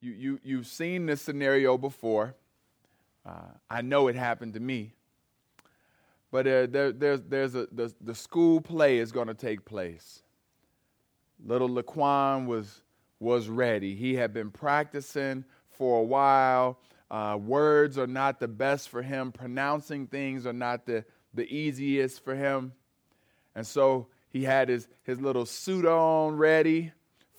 You, you, you've seen this scenario before. Uh, I know it happened to me. But uh, there, there's, there's a, the, the school play is going to take place. Little Laquan was, was ready. He had been practicing for a while. Uh, words are not the best for him, pronouncing things are not the, the easiest for him. And so he had his, his little suit on ready,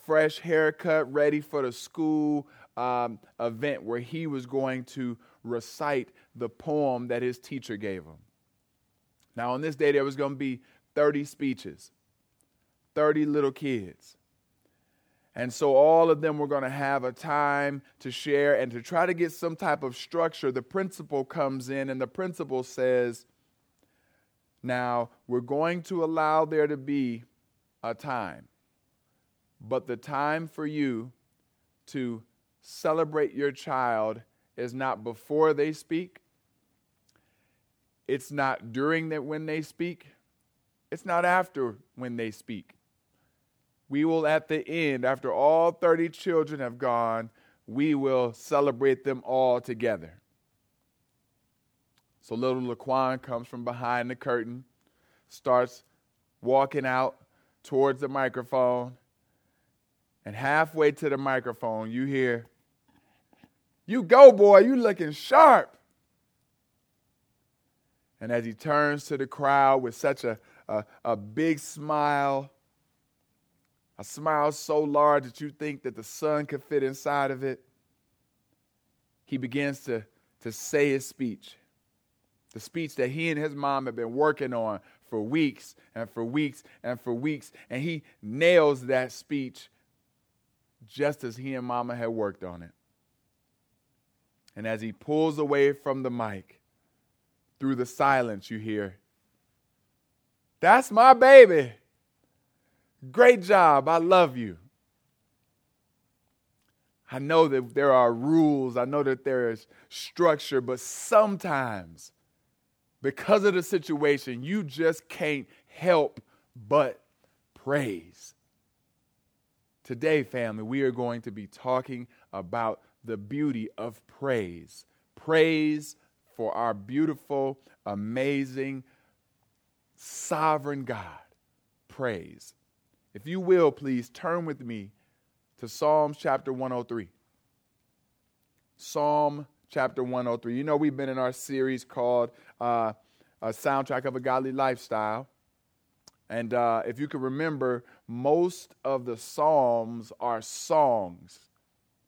fresh haircut, ready for the school um, event where he was going to recite the poem that his teacher gave him. Now, on this day, there was going to be 30 speeches, 30 little kids. And so all of them were going to have a time to share and to try to get some type of structure. The principal comes in, and the principal says, Now, we're going to allow there to be a time, but the time for you to celebrate your child is not before they speak, it's not during that when they speak, it's not after when they speak. We will, at the end, after all 30 children have gone, we will celebrate them all together. So little Laquan comes from behind the curtain, starts walking out towards the microphone, and halfway to the microphone, you hear, You go, boy, you looking sharp. And as he turns to the crowd with such a, a, a big smile, a smile so large that you think that the sun could fit inside of it, he begins to, to say his speech. The speech that he and his mom have been working on for weeks and for weeks and for weeks. And he nails that speech just as he and mama had worked on it. And as he pulls away from the mic, through the silence, you hear, That's my baby. Great job. I love you. I know that there are rules, I know that there is structure, but sometimes, because of the situation, you just can't help but praise. Today, family, we are going to be talking about the beauty of praise. Praise for our beautiful, amazing, sovereign God. Praise. If you will, please turn with me to Psalms chapter 103. Psalm chapter 103. You know, we've been in our series called uh, A Soundtrack of a Godly Lifestyle. And uh, if you can remember, most of the Psalms are songs,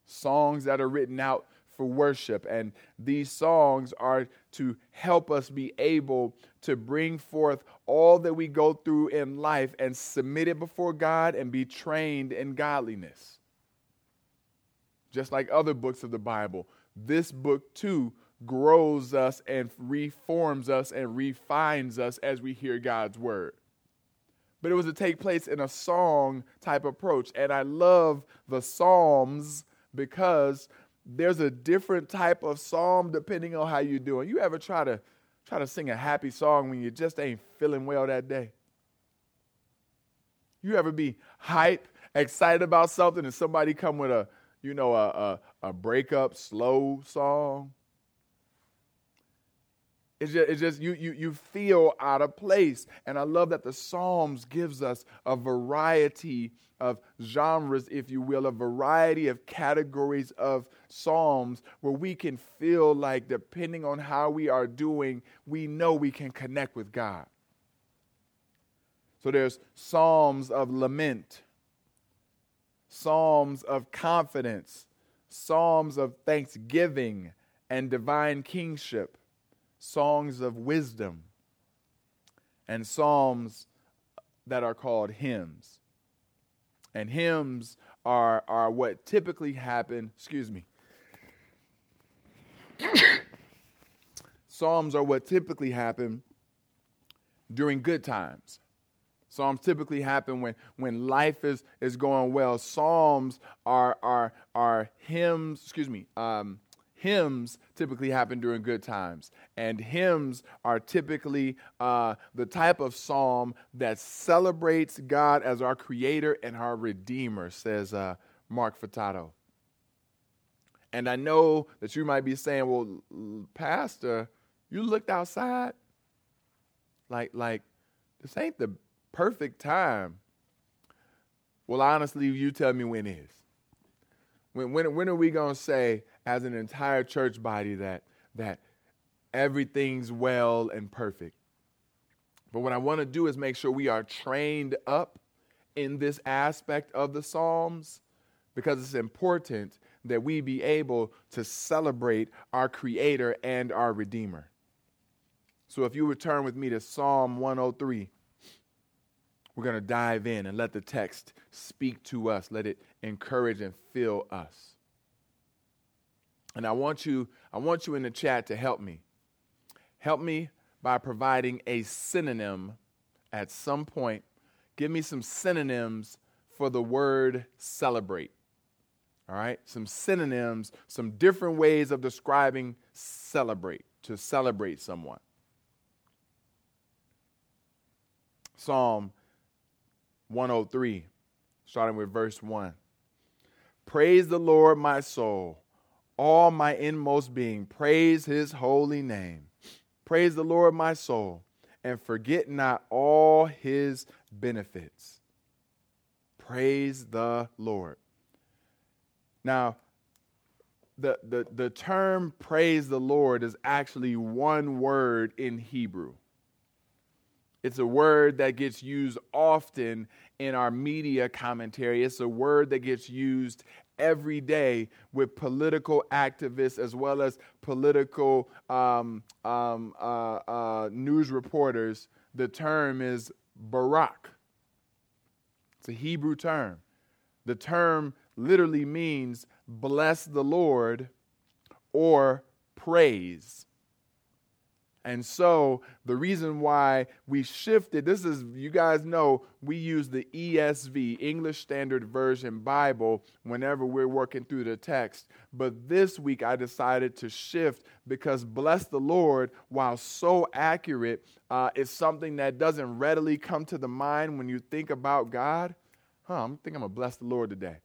songs that are written out for worship. And these songs are to help us be able to bring forth all that we go through in life and submit it before God and be trained in godliness. Just like other books of the Bible, this book too grows us and reforms us and refines us as we hear God's word. But it was to take place in a song type approach. And I love the Psalms because there's a different type of psalm depending on how you're doing. You ever try to try to sing a happy song when you just ain't feeling well that day? You ever be hype, excited about something, and somebody come with a, you know, a, a, a breakup slow song? It's just, it's just you, you, you feel out of place. And I love that the Psalms gives us a variety of genres, if you will, a variety of categories of Psalms where we can feel like, depending on how we are doing, we know we can connect with God. So there's Psalms of lament, Psalms of confidence, Psalms of thanksgiving and divine kingship songs of wisdom, and psalms that are called hymns. And hymns are, are what typically happen, excuse me. Psalms are what typically happen during good times. Psalms typically happen when, when life is, is going well. Psalms are, are, are hymns, excuse me, um, hymns typically happen during good times. And hymns are typically uh, the type of psalm that celebrates God as our creator and our redeemer, says uh, Mark Futato. And I know that you might be saying, well, Pastor, you looked outside. Like, like, this ain't the perfect time. Well, honestly, you tell me when is. When, when, when are we going to say, as an entire church body, that, that everything's well and perfect? But what I want to do is make sure we are trained up in this aspect of the Psalms because it's important that we be able to celebrate our Creator and our Redeemer. So if you return with me to Psalm 103, we're going to dive in and let the text speak to us, let it encourage and fill us. And I want you, I want you in the chat to help me. Help me by providing a synonym at some point. Give me some synonyms for the word celebrate. All right? Some synonyms, some different ways of describing celebrate, to celebrate someone. Psalm 103, starting with verse 1. Praise the Lord, my soul, all my inmost being. Praise his holy name. Praise the Lord, my soul, and forget not all his benefits. Praise the Lord. Now, the, the, the term praise the Lord is actually one word in Hebrew. It's a word that gets used often in our media commentary. It's a word that gets used every day with political activists as well as political um, um, uh, uh, news reporters. The term is barak. It's a Hebrew term. The term literally means bless the Lord or praise. And so the reason why we shifted, this is, you guys know, we use the ESV, English Standard Version Bible, whenever we're working through the text. But this week I decided to shift because bless the Lord, while so accurate, uh, is something that doesn't readily come to the mind when you think about God. Huh, I'm thinking I'm going to bless the Lord today.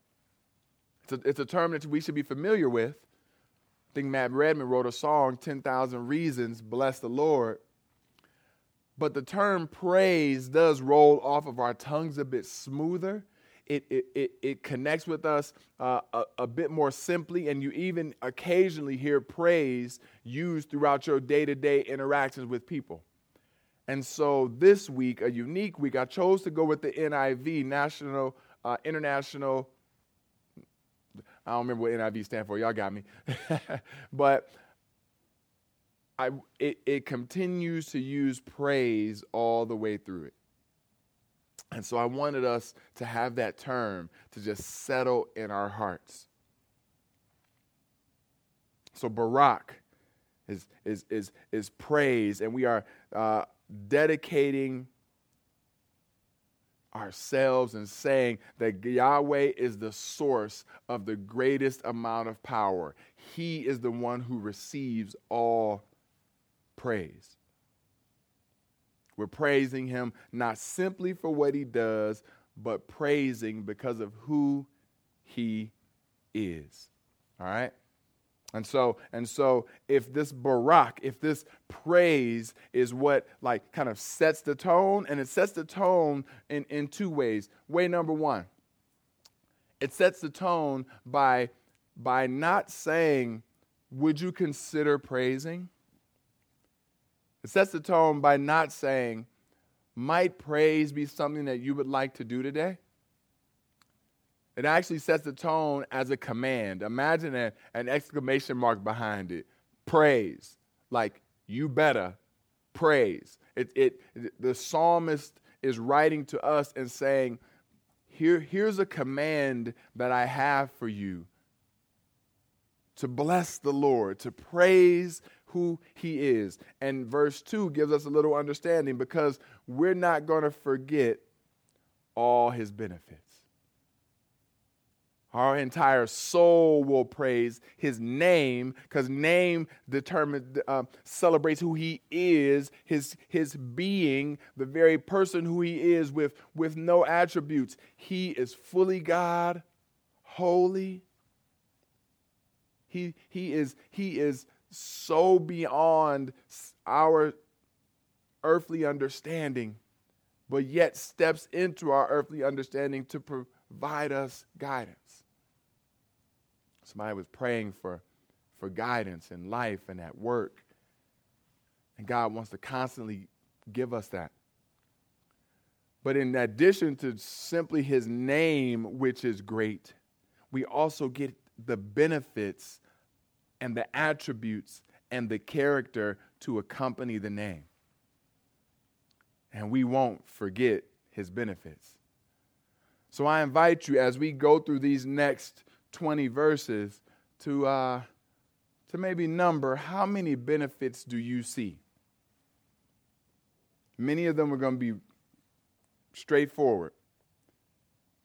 It's a, it's a term that we should be familiar with think Matt Redman wrote a song, 10,000 Reasons, Bless the Lord. But the term praise does roll off of our tongues a bit smoother. It, it, it, it connects with us uh, a, a bit more simply, and you even occasionally hear praise used throughout your day to day interactions with people. And so this week, a unique week, I chose to go with the NIV, National uh, International I don't remember what NIV stand for. Y'all got me. but I, it, it continues to use praise all the way through it. And so I wanted us to have that term to just settle in our hearts. So Barak is, is, is, is praise, and we are uh, dedicating ourselves and saying that Yahweh is the source of the greatest amount of power. He is the one who receives all praise. We're praising him not simply for what he does, but praising because of who he is. All right? And so, and so if this barak, if this praise is what like kind of sets the tone, and it sets the tone in, in two ways. Way number one, it sets the tone by by not saying, would you consider praising? It sets the tone by not saying, might praise be something that you would like to do today? It actually sets the tone as a command. Imagine a, an exclamation mark behind it. Praise. Like, you better praise. It, it, the psalmist is writing to us and saying, Here, here's a command that I have for you to bless the Lord, to praise who he is. And verse 2 gives us a little understanding because we're not going to forget all his benefits. Our entire soul will praise his name because name determines, uh, celebrates who he is, his, his being, the very person who he is with, with no attributes. He is fully God, holy, He, he, is, he is so beyond our earthly understanding, but yet steps into our earthly understanding to provide us guidance. Somebody was praying for, for guidance in life and at work. And God wants to constantly give us that. But in addition to simply his name, which is great, we also get the benefits and the attributes and the character to accompany the name. And we won't forget his benefits. So I invite you as we go through these next 20 verses to, uh, to maybe number how many benefits do you see? Many of them are going to be straightforward.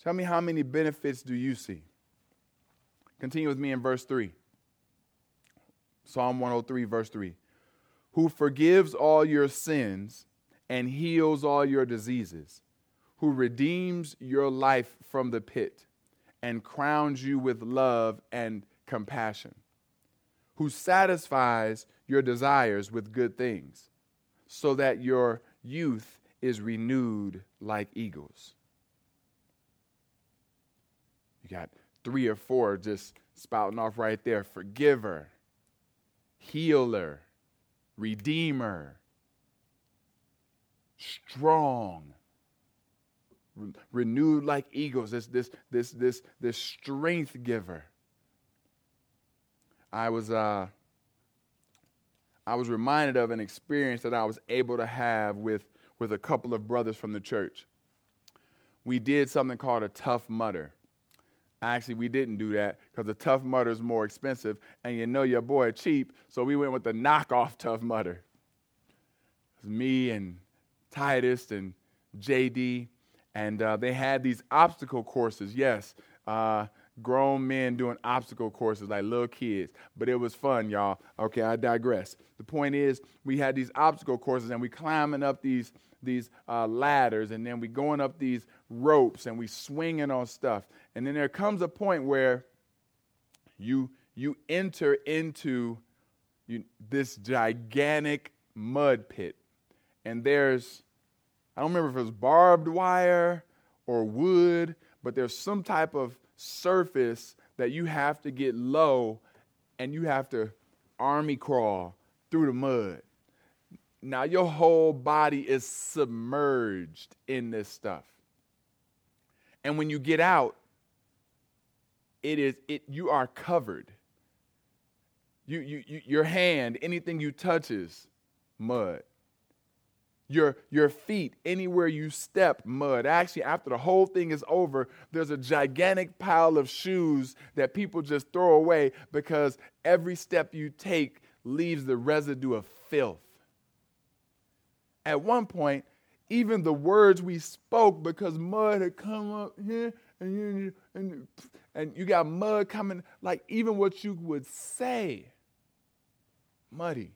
Tell me how many benefits do you see? Continue with me in verse 3. Psalm 103, verse 3. Who forgives all your sins and heals all your diseases, who redeems your life from the pit and crowns you with love and compassion, who satisfies your desires with good things, so that your youth is renewed like eagles. You got three or four just spouting off right there forgiver, healer, redeemer, strong, renewed like eagles, this, this, this, this, this strength giver. I was, uh, I was reminded of an experience that I was able to have with with a couple of brothers from the church. We did something called a Tough Mudder. Actually, we didn't do that because the Tough Mudder is more expensive, and you know your boy cheap, so we went with the knockoff Tough Mudder. It was me and Titus and JD, and uh, they had these obstacle courses. Yes, uh, grown men doing obstacle courses like little kids, but it was fun, y'all. Okay, I digress. The point is, we had these obstacle courses, and we climbing up these these uh, ladders and then we going up these ropes and we swinging on stuff and then there comes a point where you you enter into you, this gigantic mud pit and there's i don't remember if it was barbed wire or wood but there's some type of surface that you have to get low and you have to army crawl through the mud now your whole body is submerged in this stuff. And when you get out, it is it you are covered. You, you, you your hand, anything you touches, mud. Your, your feet, anywhere you step, mud. Actually, after the whole thing is over, there's a gigantic pile of shoes that people just throw away because every step you take leaves the residue of filth at one point, even the words we spoke because mud had come up here and and, and you got mud coming, like even what you would say, muddy.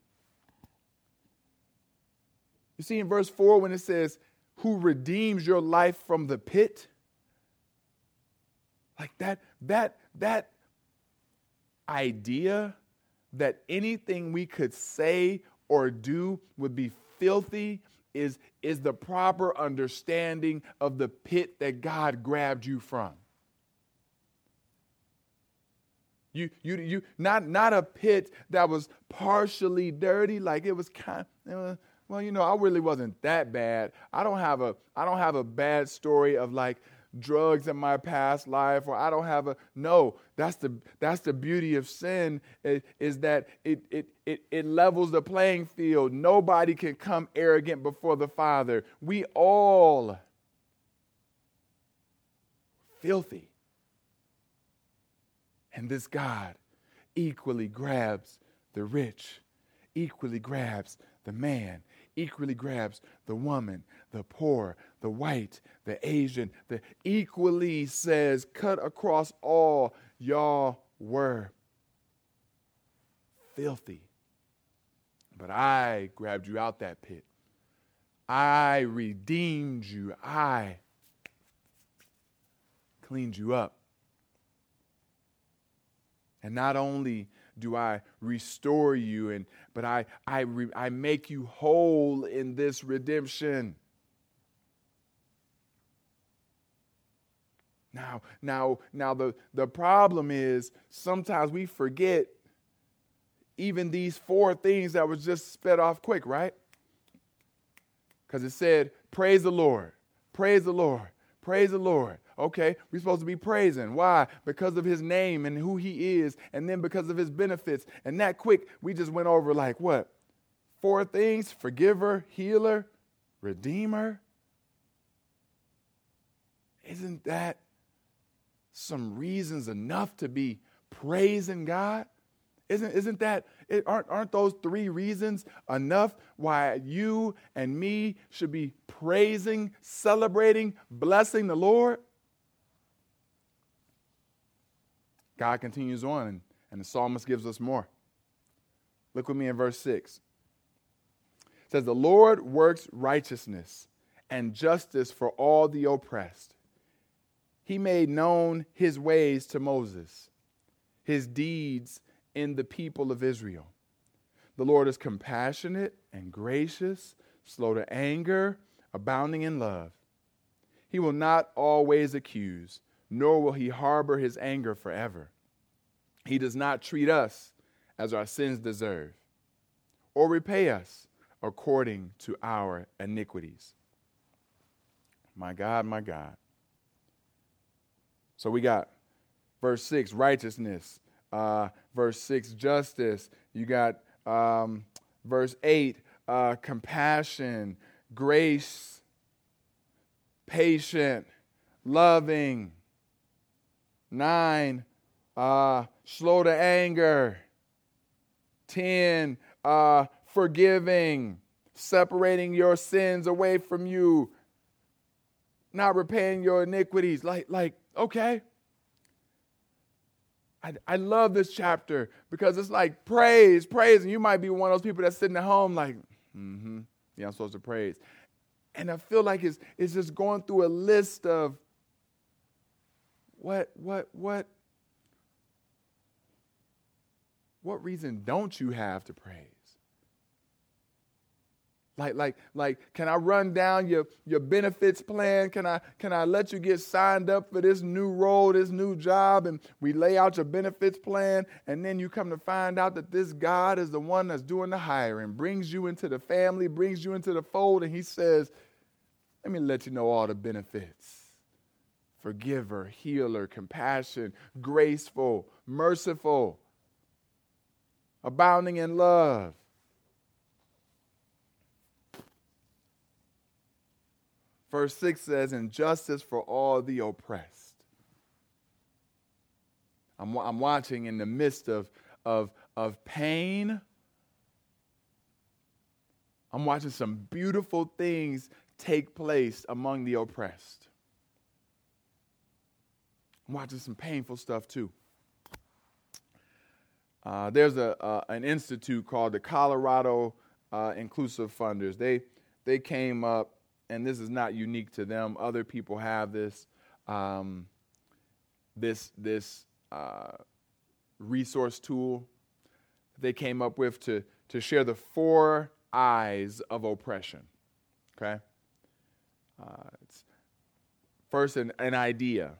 You see in verse 4 when it says, Who redeems your life from the pit? Like that, that, that idea that anything we could say or do would be filthy is, is the proper understanding of the pit that God grabbed you from. You, you, you, not, not a pit that was partially dirty, like it was kind of, well, you know, I really wasn't that bad. I don't have a, I don't have a bad story of like drugs in my past life or I don't have a no that's the that's the beauty of sin is, that it, it it it levels the playing field. Nobody can come arrogant before the father. We all filthy. And this God equally grabs the rich equally grabs the man equally grabs the woman the poor, the white, the Asian, the equally says, cut across all, y'all were filthy. But I grabbed you out that pit. I redeemed you. I cleaned you up. And not only do I restore you and but I I re, I make you whole in this redemption. Now, now, now the, the problem is sometimes we forget even these four things that was just sped off quick, right? Because it said, praise the Lord, praise the Lord, praise the Lord. Okay, we're supposed to be praising. Why? Because of his name and who he is, and then because of his benefits. And that quick, we just went over like what? Four things forgiver, healer, redeemer. Isn't that some reasons enough to be praising God? Isn't, isn't that, it, aren't, aren't those three reasons enough why you and me should be praising, celebrating, blessing the Lord? God continues on, and, and the psalmist gives us more. Look with me in verse 6. It says, The Lord works righteousness and justice for all the oppressed he made known his ways to Moses, his deeds in the people of Israel. The Lord is compassionate and gracious, slow to anger, abounding in love. He will not always accuse, nor will he harbor his anger forever. He does not treat us as our sins deserve, or repay us according to our iniquities. My God, my God. So we got verse 6, righteousness. Uh, verse 6, justice. You got um, verse 8, uh, compassion, grace, patient, loving. 9, uh, slow to anger. 10, uh, forgiving, separating your sins away from you, not repaying your iniquities. Like, like okay. I, I love this chapter because it's like praise, praise. And you might be one of those people that's sitting at home like, mm hmm, yeah, I'm supposed to praise. And I feel like it's, it's just going through a list of what, what, what, what reason don't you have to praise? Like, like, like, can I run down your, your benefits plan? Can I, can I let you get signed up for this new role, this new job? And we lay out your benefits plan, and then you come to find out that this God is the one that's doing the hiring, brings you into the family, brings you into the fold, and he says, Let me let you know all the benefits forgiver, healer, compassion, graceful, merciful, abounding in love Verse 6 says, "And justice for all the oppressed. I'm, I'm watching in the midst of, of, of pain. I'm watching some beautiful things take place among the oppressed. I'm watching some painful stuff too. Uh, there's a, uh, an institute called the Colorado uh, Inclusive Funders. They, they came up and this is not unique to them. Other people have this um, this this uh, resource tool they came up with to to share the four I's of oppression. Okay, uh, it's first an, an idea,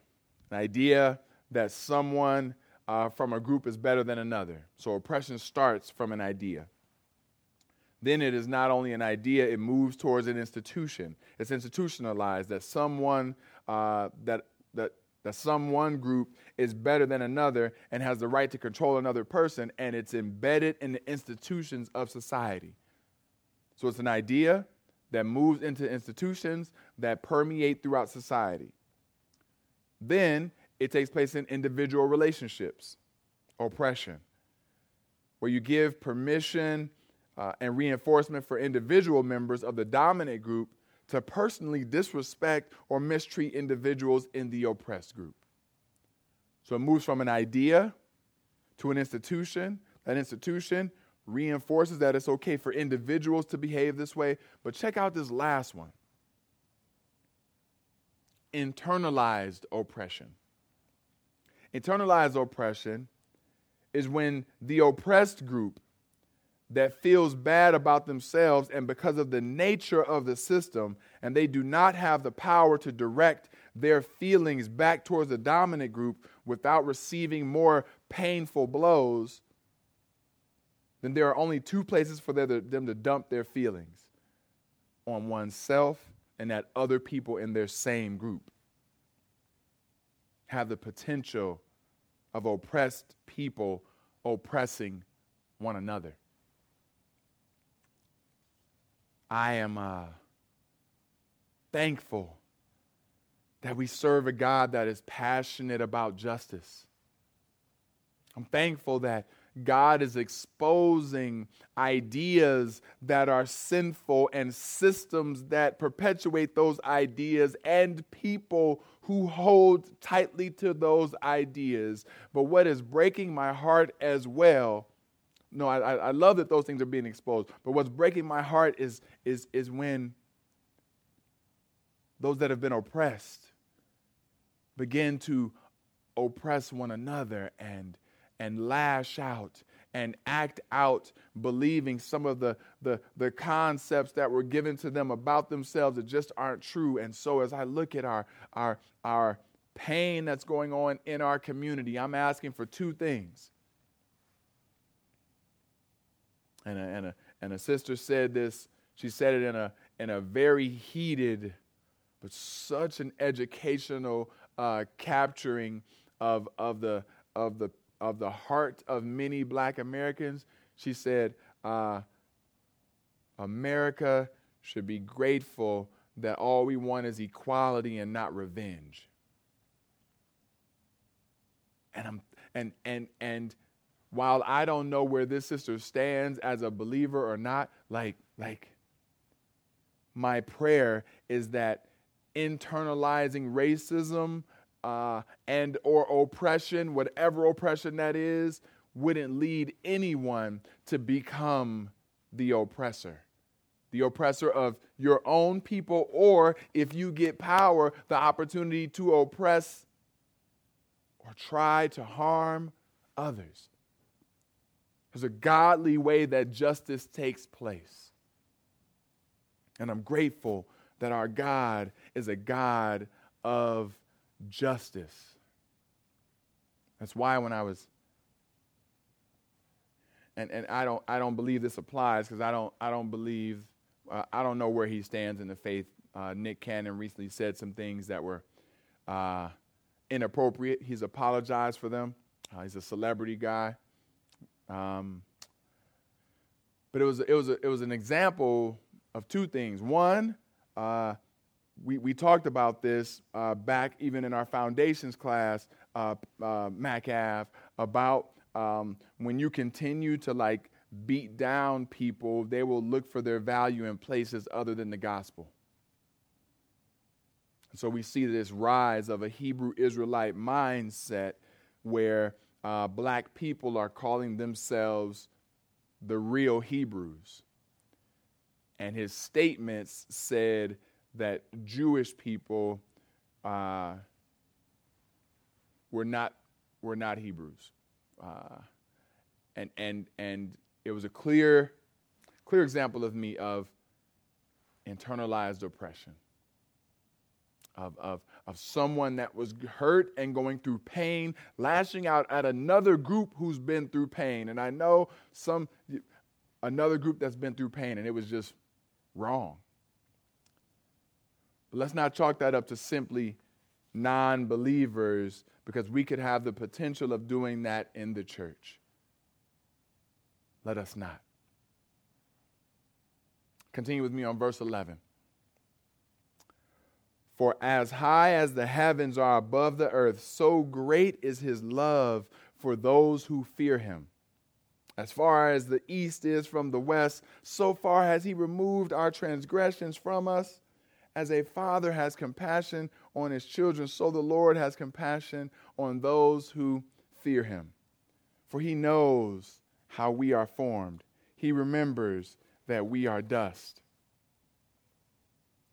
an idea that someone uh, from a group is better than another. So oppression starts from an idea then it is not only an idea, it moves towards an institution. It's institutionalized that someone uh, that that that some one group is better than another and has the right to control another person, and it's embedded in the institutions of society. So it's an idea that moves into institutions that permeate throughout society. Then it takes place in individual relationships, oppression, where you give permission uh, and reinforcement for individual members of the dominant group to personally disrespect or mistreat individuals in the oppressed group. So it moves from an idea to an institution. That institution reinforces that it's okay for individuals to behave this way. But check out this last one internalized oppression. Internalized oppression is when the oppressed group that feels bad about themselves and because of the nature of the system, and they do not have the power to direct their feelings back towards the dominant group without receiving more painful blows, then there are only two places for them to dump their feelings on oneself and that other people in their same group. Have the potential of oppressed people oppressing one another. I am uh, thankful that we serve a God that is passionate about justice. I'm thankful that God is exposing ideas that are sinful and systems that perpetuate those ideas and people who hold tightly to those ideas. But what is breaking my heart as well no, I, I love that those things are being exposed. But what's breaking my heart is, is, is when those that have been oppressed begin to oppress one another and, and lash out and act out believing some of the, the, the concepts that were given to them about themselves that just aren't true. And so as I look at our, our, our pain that's going on in our community, I'm asking for two things. and a, and a, and a sister said this. She said it in a, in a very heated, but such an educational uh, capturing of, of, the, of, the, of the heart of many black Americans. She said, uh, America should be grateful that all we want is equality and not revenge. And I'm and and and while I don't know where this sister stands as a believer or not, like, like, my prayer is that internalizing racism uh, and or oppression, whatever oppression that is, wouldn't lead anyone to become the oppressor. The oppressor of your own people, or if you get power, the opportunity to oppress or try to harm others. There's a godly way that justice takes place. And I'm grateful that our God is a God of justice. That's why when I was and, and I don't I don't believe this applies because I don't I don't believe uh, I don't know where he stands in the faith. Uh, Nick Cannon recently said some things that were uh, inappropriate. He's apologized for them. Uh, he's a celebrity guy. Um, but it was, it, was a, it was an example of two things. One, uh, we, we talked about this uh, back even in our foundations class, uh, uh, MacAv, about um, when you continue to like beat down people, they will look for their value in places other than the gospel. So we see this rise of a Hebrew Israelite mindset where uh, black people are calling themselves the real Hebrews. And his statements said that Jewish people uh, were not were not Hebrews, uh, and and and it was a clear clear example of me of internalized oppression of, of, of someone that was hurt and going through pain, lashing out at another group who's been through pain. And I know some another group that's been through pain, and it was just wrong. Let's not chalk that up to simply non believers because we could have the potential of doing that in the church. Let us not. Continue with me on verse 11. For as high as the heavens are above the earth, so great is his love for those who fear him. As far as the east is from the west, so far has he removed our transgressions from us. As a father has compassion on his children, so the Lord has compassion on those who fear him. For he knows how we are formed, he remembers that we are dust.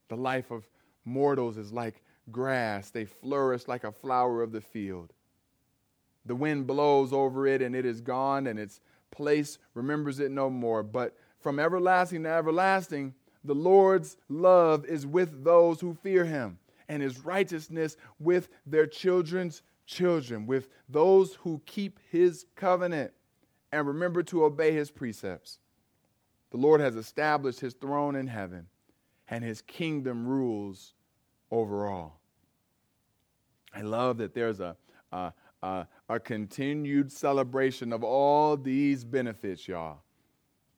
The life of Mortals is like grass, they flourish like a flower of the field. The wind blows over it and it is gone, and its place remembers it no more. But from everlasting to everlasting, the Lord's love is with those who fear him, and his righteousness with their children's children, with those who keep his covenant and remember to obey his precepts. The Lord has established his throne in heaven, and his kingdom rules over all. I love that there's a, a, a, a continued celebration of all these benefits, y'all.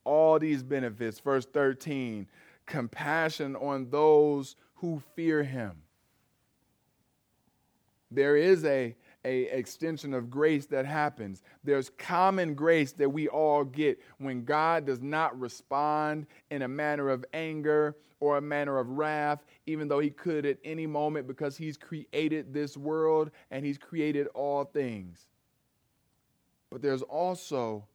All these benefits. Verse 13 compassion on those who fear him. There is a, a extension of grace that happens. There's common grace that we all get when God does not respond in a manner of anger or a manner of wrath, even though he could at any moment because he's created this world and he's created all things. But there's also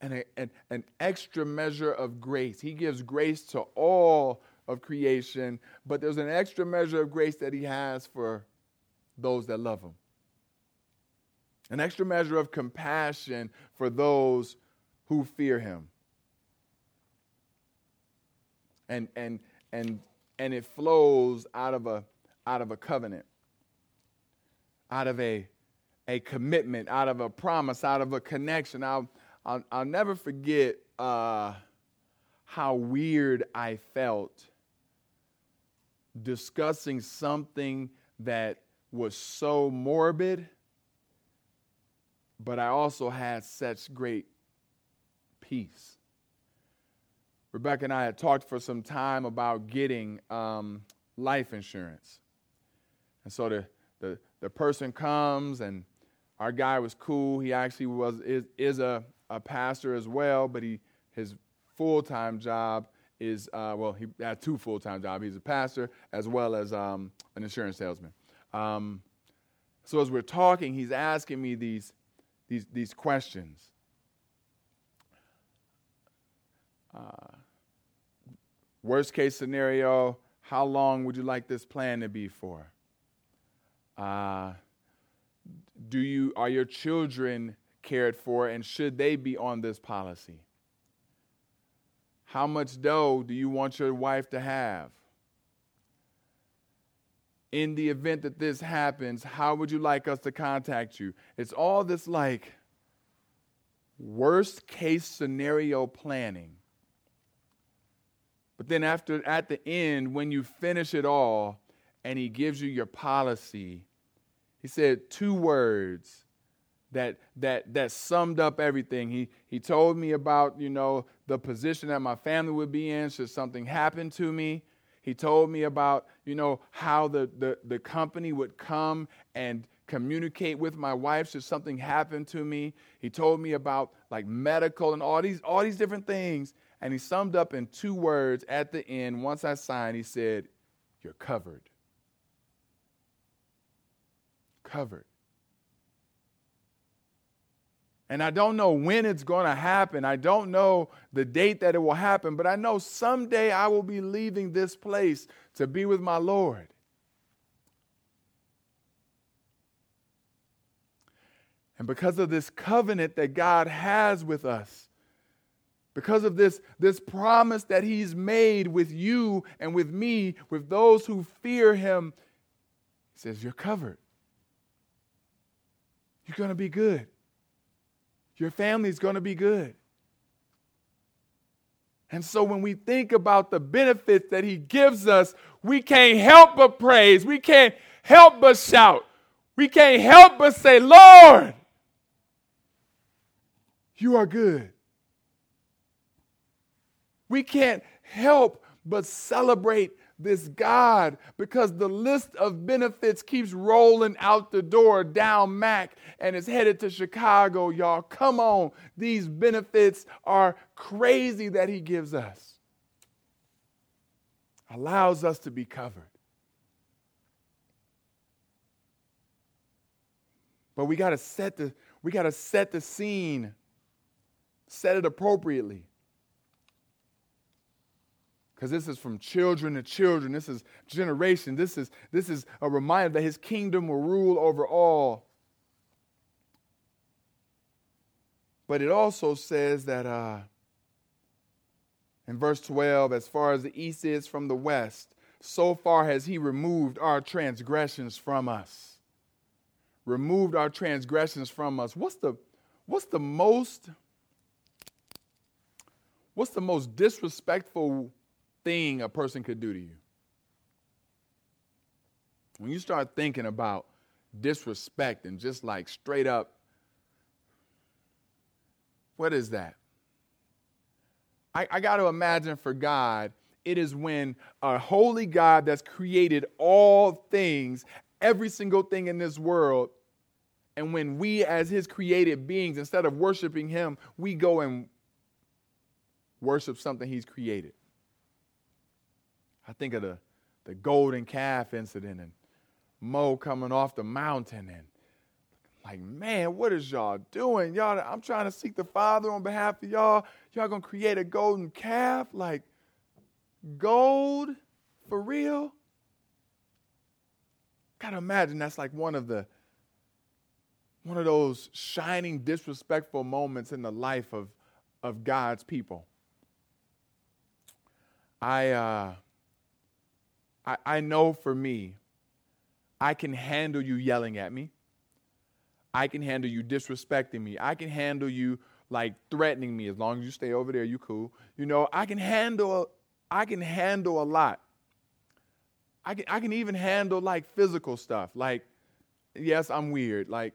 an, an, an extra measure of grace. He gives grace to all of creation, but there's an extra measure of grace that he has for those that love him. An extra measure of compassion for those who fear him. And and and and it flows out of a out of a covenant. Out of a a commitment, out of a promise, out of a connection. I'll I'll, I'll never forget uh, how weird I felt discussing something that was so morbid, but I also had such great peace. Rebecca and I had talked for some time about getting um, life insurance. And so the, the, the person comes, and our guy was cool. He actually was is, is a, a pastor as well, but he his full time job is uh, well, he had two full time jobs. He's a pastor as well as um, an insurance salesman. Um, so as we're talking, he's asking me these these these questions. Uh, worst case scenario, how long would you like this plan to be for? Uh, do you are your children cared for, and should they be on this policy? How much dough do you want your wife to have? In the event that this happens, how would you like us to contact you? It's all this like worst case scenario planning. But then after at the end when you finish it all and he gives you your policy, he said two words that that that summed up everything. He he told me about, you know, the position that my family would be in should something happen to me. He told me about, you know, how the, the, the company would come and communicate with my wife should something happen to me. He told me about like medical and all these all these different things. And he summed up in two words at the end. Once I signed, he said, You're covered. Covered. And I don't know when it's going to happen. I don't know the date that it will happen, but I know someday I will be leaving this place to be with my Lord. And because of this covenant that God has with us, because of this, this promise that He's made with you and with me, with those who fear Him, He says, You're covered. You're going to be good. Your family's going to be good. And so when we think about the benefits that he gives us, we can't help but praise. We can't help but shout. We can't help but say, Lord, you are good. We can't help but celebrate this God because the list of benefits keeps rolling out the door down Mac and it's headed to Chicago, y'all. Come on. These benefits are crazy that He gives us. Allows us to be covered. But we got to set the we got to set the scene. Set it appropriately because this is from children to children this is generation this is this is a reminder that his kingdom will rule over all But it also says that uh, in verse 12, as far as the east is from the west, so far has he removed our transgressions from us. Removed our transgressions from us. What's the what's the most what's the most disrespectful thing a person could do to you? When you start thinking about disrespect and just like straight up, what is that? I, I got to imagine for God, it is when a holy God that's created all things, every single thing in this world, and when we, as his created beings, instead of worshiping him, we go and worship something he's created. I think of the, the golden calf incident and Mo coming off the mountain and like, man, what is y'all doing? Y'all, I'm trying to seek the Father on behalf of y'all. Y'all gonna create a golden calf? Like, gold? For real? Gotta imagine that's like one of the one of those shining disrespectful moments in the life of, of God's people. I uh I, I know for me, I can handle you yelling at me. I can handle you disrespecting me. I can handle you like threatening me as long as you stay over there, you cool. You know, I can handle I can handle a lot. I can I can even handle like physical stuff. Like, yes, I'm weird. Like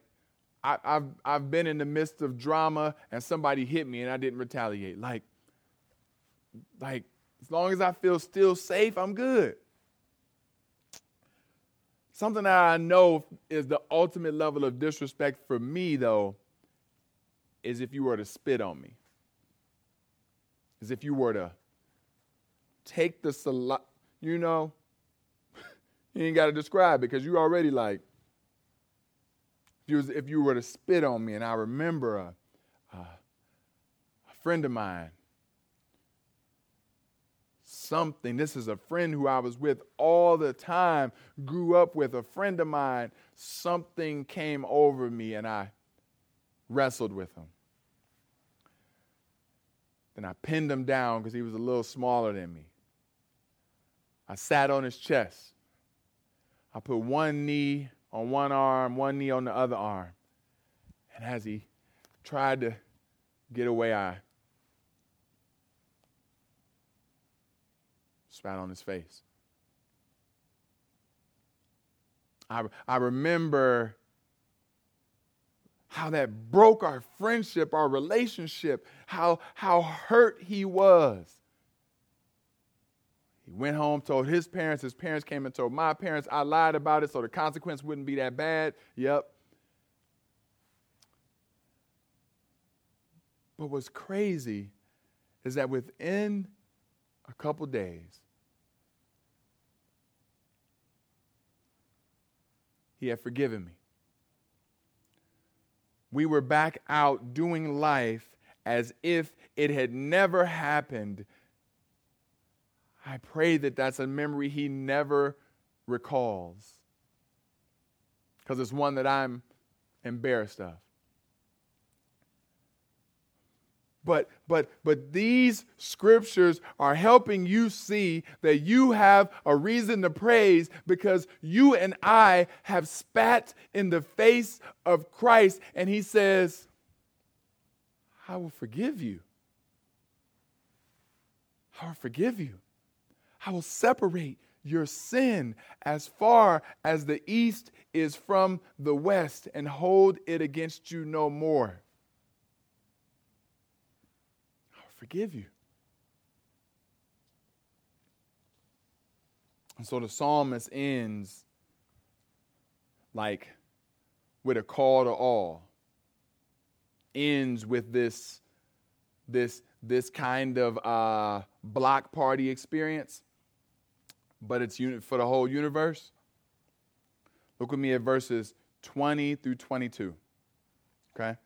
I, have I've been in the midst of drama and somebody hit me and I didn't retaliate. Like, like as long as I feel still safe, I'm good. Something that I know is the ultimate level of disrespect for me, though, is if you were to spit on me. Is if you were to take the saliva, you know, you ain't got to describe it because you already like, if you, was, if you were to spit on me, and I remember a, a, a friend of mine something. This is a friend who I was with all the time, grew up with, a friend of mine. Something came over me and I wrestled with him. Then I pinned him down because he was a little smaller than me. I sat on his chest. I put one knee on one arm, one knee on the other arm. And as he tried to get away, I spat on his face. I, I remember how that broke our friendship, our relationship, how, how hurt he was. He went home, told his parents, his parents came and told my parents. I lied about it so the consequence wouldn't be that bad. Yep. But what's crazy is that within a couple days, He had forgiven me. We were back out doing life as if it had never happened. I pray that that's a memory he never recalls because it's one that I'm embarrassed of. But but but these scriptures are helping you see that you have a reason to praise because you and I have spat in the face of Christ and he says I will forgive you. I will forgive you. I will separate your sin as far as the east is from the west and hold it against you no more. Forgive you. And so the psalmist ends like with a call to all, ends with this, this, this kind of uh, block party experience, but it's unit for the whole universe. Look with me at verses 20 through 22. Okay?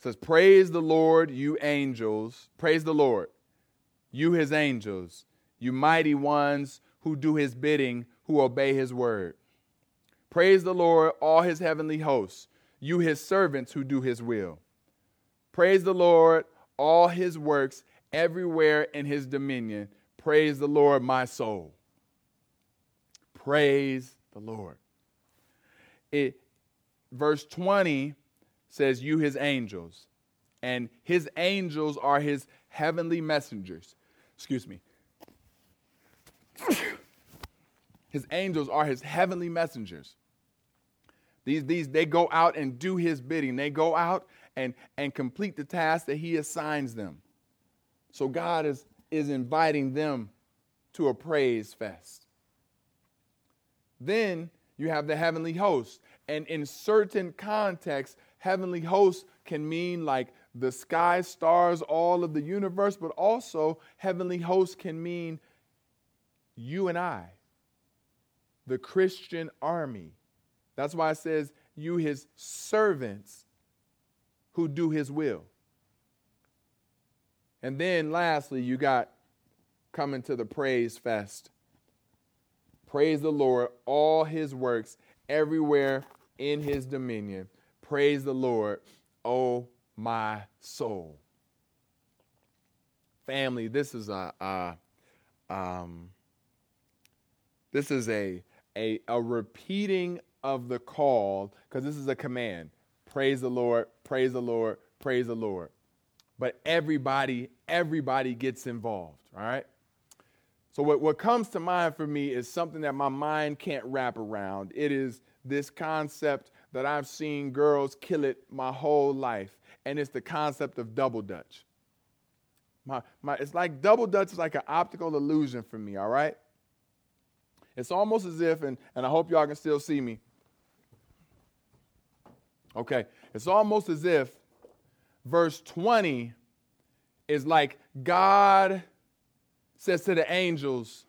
Says, Praise the Lord, you angels. Praise the Lord, you his angels, you mighty ones who do his bidding, who obey his word. Praise the Lord, all his heavenly hosts, you his servants who do his will. Praise the Lord, all his works, everywhere in his dominion. Praise the Lord, my soul. Praise the Lord. It, verse 20 says, You his angels. And his angels are his heavenly messengers. Excuse me. His angels are his heavenly messengers. These, these, they go out and do his bidding. They go out and, and complete the task that he assigns them. So God is, is inviting them to a praise fest. Then you have the heavenly host. And in certain contexts, heavenly host can mean like the sky, stars, all of the universe, but also heavenly host can mean you and I, the Christian army. That's why it says, You, his servants who do his will. And then lastly, you got coming to the praise fest. Praise the Lord, all his works, everywhere in his dominion. Praise the Lord, oh my soul. Family, this is a, a um, this is a, a, a repeating of the call because this is a command. Praise the Lord, praise the Lord, praise the Lord. But everybody, everybody gets involved, all right? So, what, what comes to mind for me is something that my mind can't wrap around. It is this concept that I've seen girls kill it my whole life, and it's the concept of double dutch. My, my, it's like double dutch is like an optical illusion for me, all right? It's almost as if, and, and I hope y'all can still see me. Okay, it's almost as if verse 20 is like God says to the angels,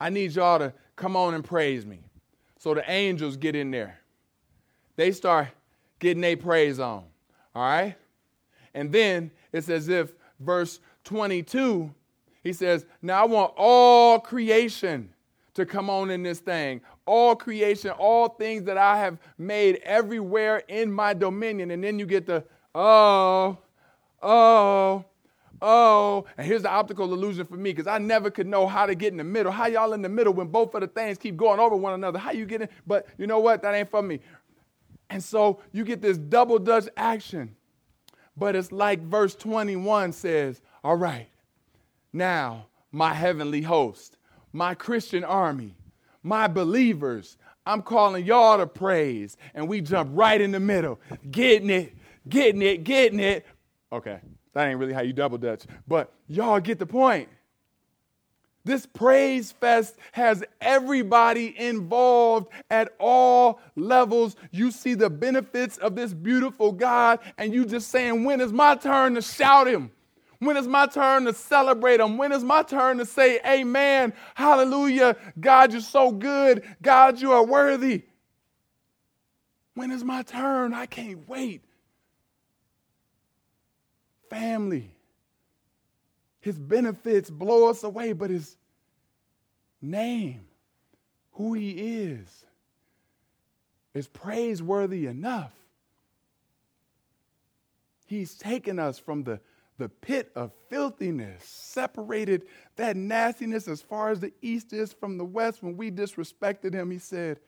I need y'all to come on and praise me. So the angels get in there. They start getting their praise on. All right? And then it's as if verse 22, he says, Now I want all creation to come on in this thing. All creation, all things that I have made everywhere in my dominion. And then you get the, oh, oh, oh. And here's the optical illusion for me because I never could know how to get in the middle. How y'all in the middle when both of the things keep going over one another? How you get in? But you know what? That ain't for me. And so you get this double dutch action. But it's like verse 21 says, All right, now my heavenly host my Christian army, my believers. I'm calling y'all to praise. And we jump right in the middle, getting it, getting it, getting it. Okay, that ain't really how you double dutch, but y'all get the point. This praise fest has everybody involved at all levels. You see the benefits of this beautiful God, and you just saying, When is my turn to shout Him? When is my turn to celebrate Him? When is my turn to say, Amen, hallelujah, God, you're so good, God, you are worthy? When is my turn? I can't wait. Family, His benefits blow us away, but His name, who He is, is praiseworthy enough. He's taken us from the the pit of filthiness, separated that nastiness as far as the east is from the west. When we disrespected him, he said,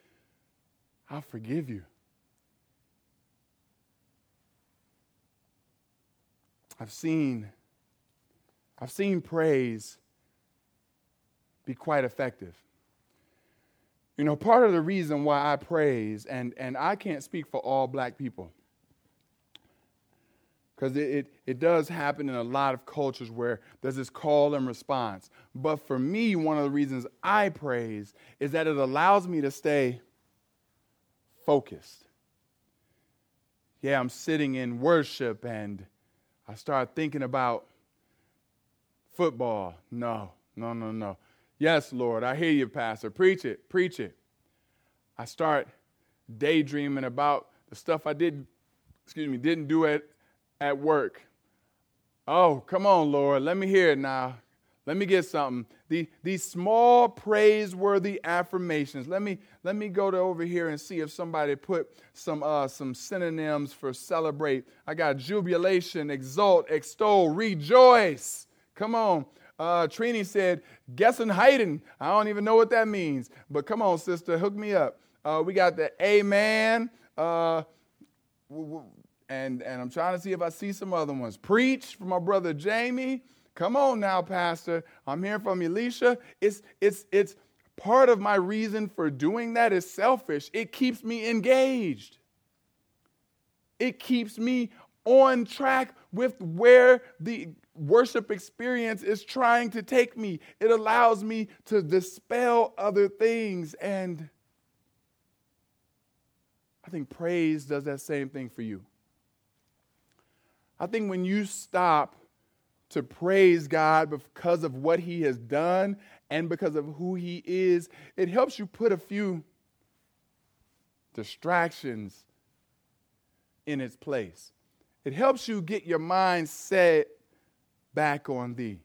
I'll forgive you. I've seen, I've seen praise be quite effective. You know, part of the reason why I praise, and, and I can't speak for all black people, because it, it, it, does happen in a lot of cultures where there's this call and response. But for me, one of the reasons I praise is that it allows me to stay focused. Yeah, I'm sitting in worship and I start thinking about football. No, no, no, no. Yes, Lord, I hear you, Pastor. Preach it, preach it. I start daydreaming about the stuff I did, excuse me, didn't do at at work. Oh, come on, Lord. Let me hear it now. Let me get something. The, these small praiseworthy affirmations. Let me let me go to over here and see if somebody put some uh, some synonyms for celebrate. I got jubilation, exult, extol, rejoice. Come on. Uh, Trini said, Gesundheiten. I don't even know what that means, but come on, sister, hook me up. Uh, we got the Amen. Uh, and, and I'm trying to see if I see some other ones. Preach from my brother Jamie. Come on now, Pastor. I'm hearing from Elisha. It's, it's, it's part of my reason for doing that is selfish. It keeps me engaged, it keeps me on track with where the worship experience is trying to take me. It allows me to dispel other things. And I think praise does that same thing for you. I think when you stop to praise God because of what He has done and because of who He is, it helps you put a few distractions in its place. It helps you get your mind set back on Thee.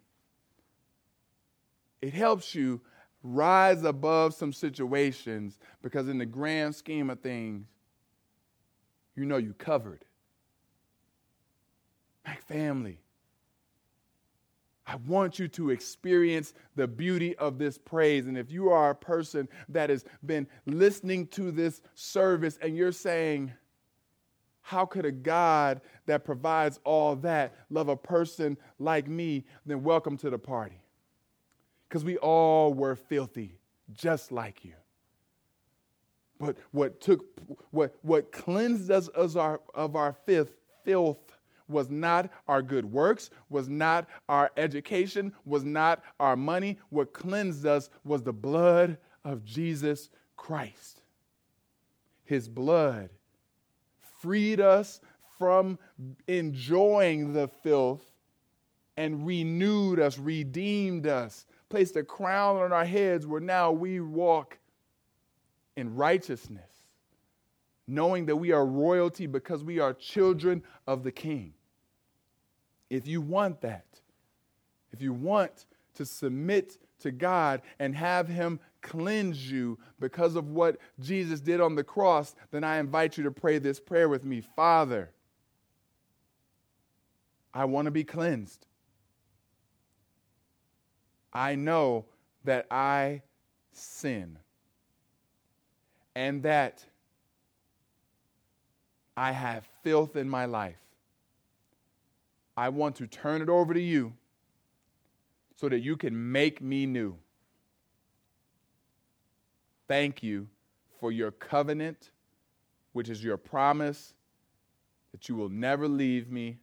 It helps you rise above some situations because, in the grand scheme of things, you know you covered. My family, I want you to experience the beauty of this praise. And if you are a person that has been listening to this service and you're saying, how could a God that provides all that love a person like me? Then welcome to the party. Because we all were filthy, just like you. But what took what what cleansed us of our, of our filth, filth was not our good works, was not our education, was not our money. What cleansed us was the blood of Jesus Christ. His blood freed us from enjoying the filth and renewed us, redeemed us, placed a crown on our heads where now we walk in righteousness knowing that we are royalty because we are children of the King. If you want that, if you want to submit to God and have Him cleanse you because of what Jesus did on the cross, then I invite you to pray this prayer with me Father, I want to be cleansed. I know that I sin and that I have filth in my life. I want to turn it over to you so that you can make me new. Thank you for your covenant, which is your promise that you will never leave me,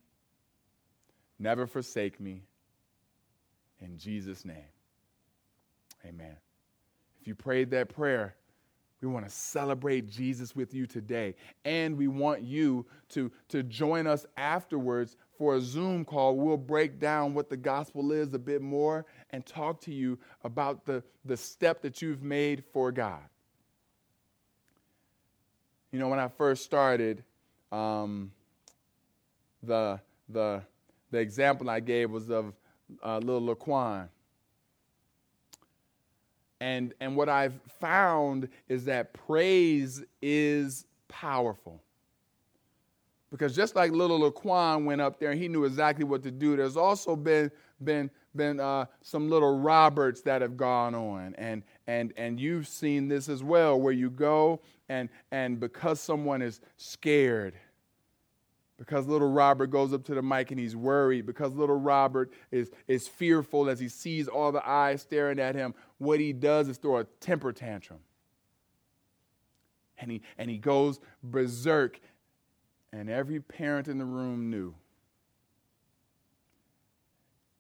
never forsake me. In Jesus' name, amen. If you prayed that prayer, we want to celebrate Jesus with you today. And we want you to, to join us afterwards for a Zoom call. We'll break down what the gospel is a bit more and talk to you about the, the step that you've made for God. You know, when I first started, um, the, the, the example I gave was of uh, little Laquan. And, and what I've found is that praise is powerful. Because just like little Laquan went up there and he knew exactly what to do, there's also been, been, been uh, some little Roberts that have gone on. And, and, and you've seen this as well, where you go and, and because someone is scared, because little Robert goes up to the mic and he's worried, because little Robert is, is fearful as he sees all the eyes staring at him, what he does is throw a temper tantrum. And he, and he goes berserk, and every parent in the room knew.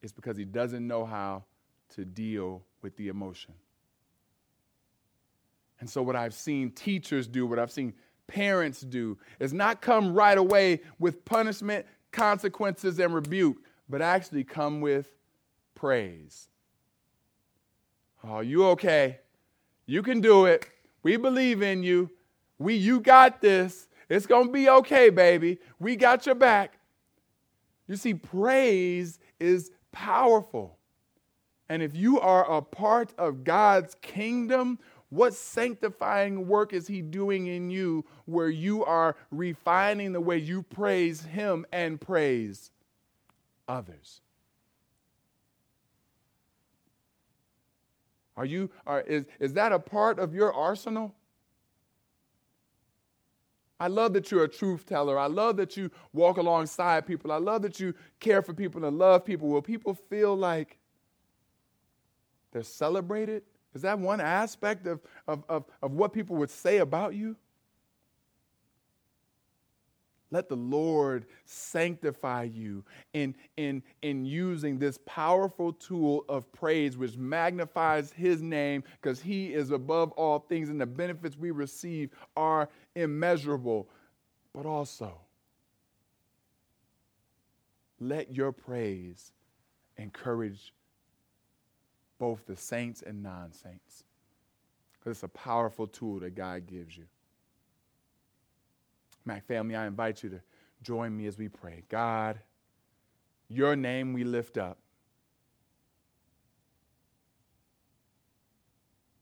It's because he doesn't know how to deal with the emotion. And so, what I've seen teachers do, what I've seen parents do is not come right away with punishment, consequences, and rebuke, but actually come with praise. Oh, you okay? You can do it. We believe in you. We you got this. It's going to be okay, baby. We got your back. You see praise is powerful. And if you are a part of God's kingdom, what sanctifying work is He doing in you where you are refining the way you praise Him and praise others? Are you, are, is, is that a part of your arsenal? I love that you're a truth teller. I love that you walk alongside people. I love that you care for people and love people. Will people feel like they're celebrated? Is that one aspect of, of, of, of what people would say about you? Let the Lord sanctify you in, in, in using this powerful tool of praise, which magnifies His name because He is above all things, and the benefits we receive are immeasurable. But also, let your praise encourage both the saints and non saints because it's a powerful tool that God gives you. Mac family, I invite you to join me as we pray. God, your name we lift up.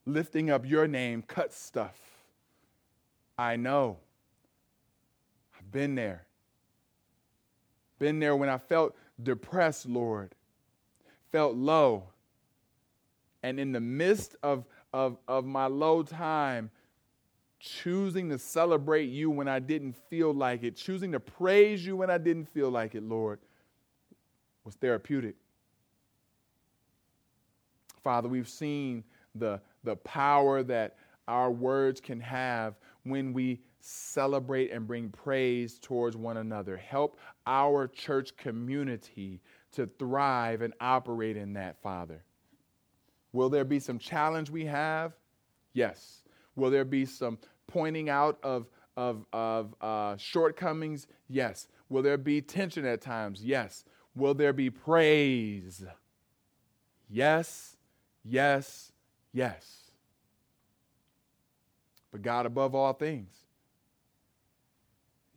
Lifting up your name cuts stuff. I know. I've been there. Been there when I felt depressed, Lord, felt low. And in the midst of, of, of my low time, choosing to celebrate you when I didn't feel like it, choosing to praise you when I didn't feel like it, Lord, was therapeutic. Father, we've seen the, the power that our words can have when we celebrate and bring praise towards one another. Help our church community to thrive and operate in that, Father. Will there be some challenge we have? Yes. Will there be some pointing out of, of, of uh, shortcomings? Yes. Will there be tension at times? Yes. Will there be praise? Yes, yes, yes. But God, above all things,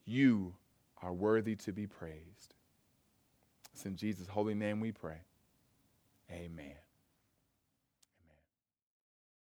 you are worthy to be praised. It's in Jesus' holy name we pray. Amen.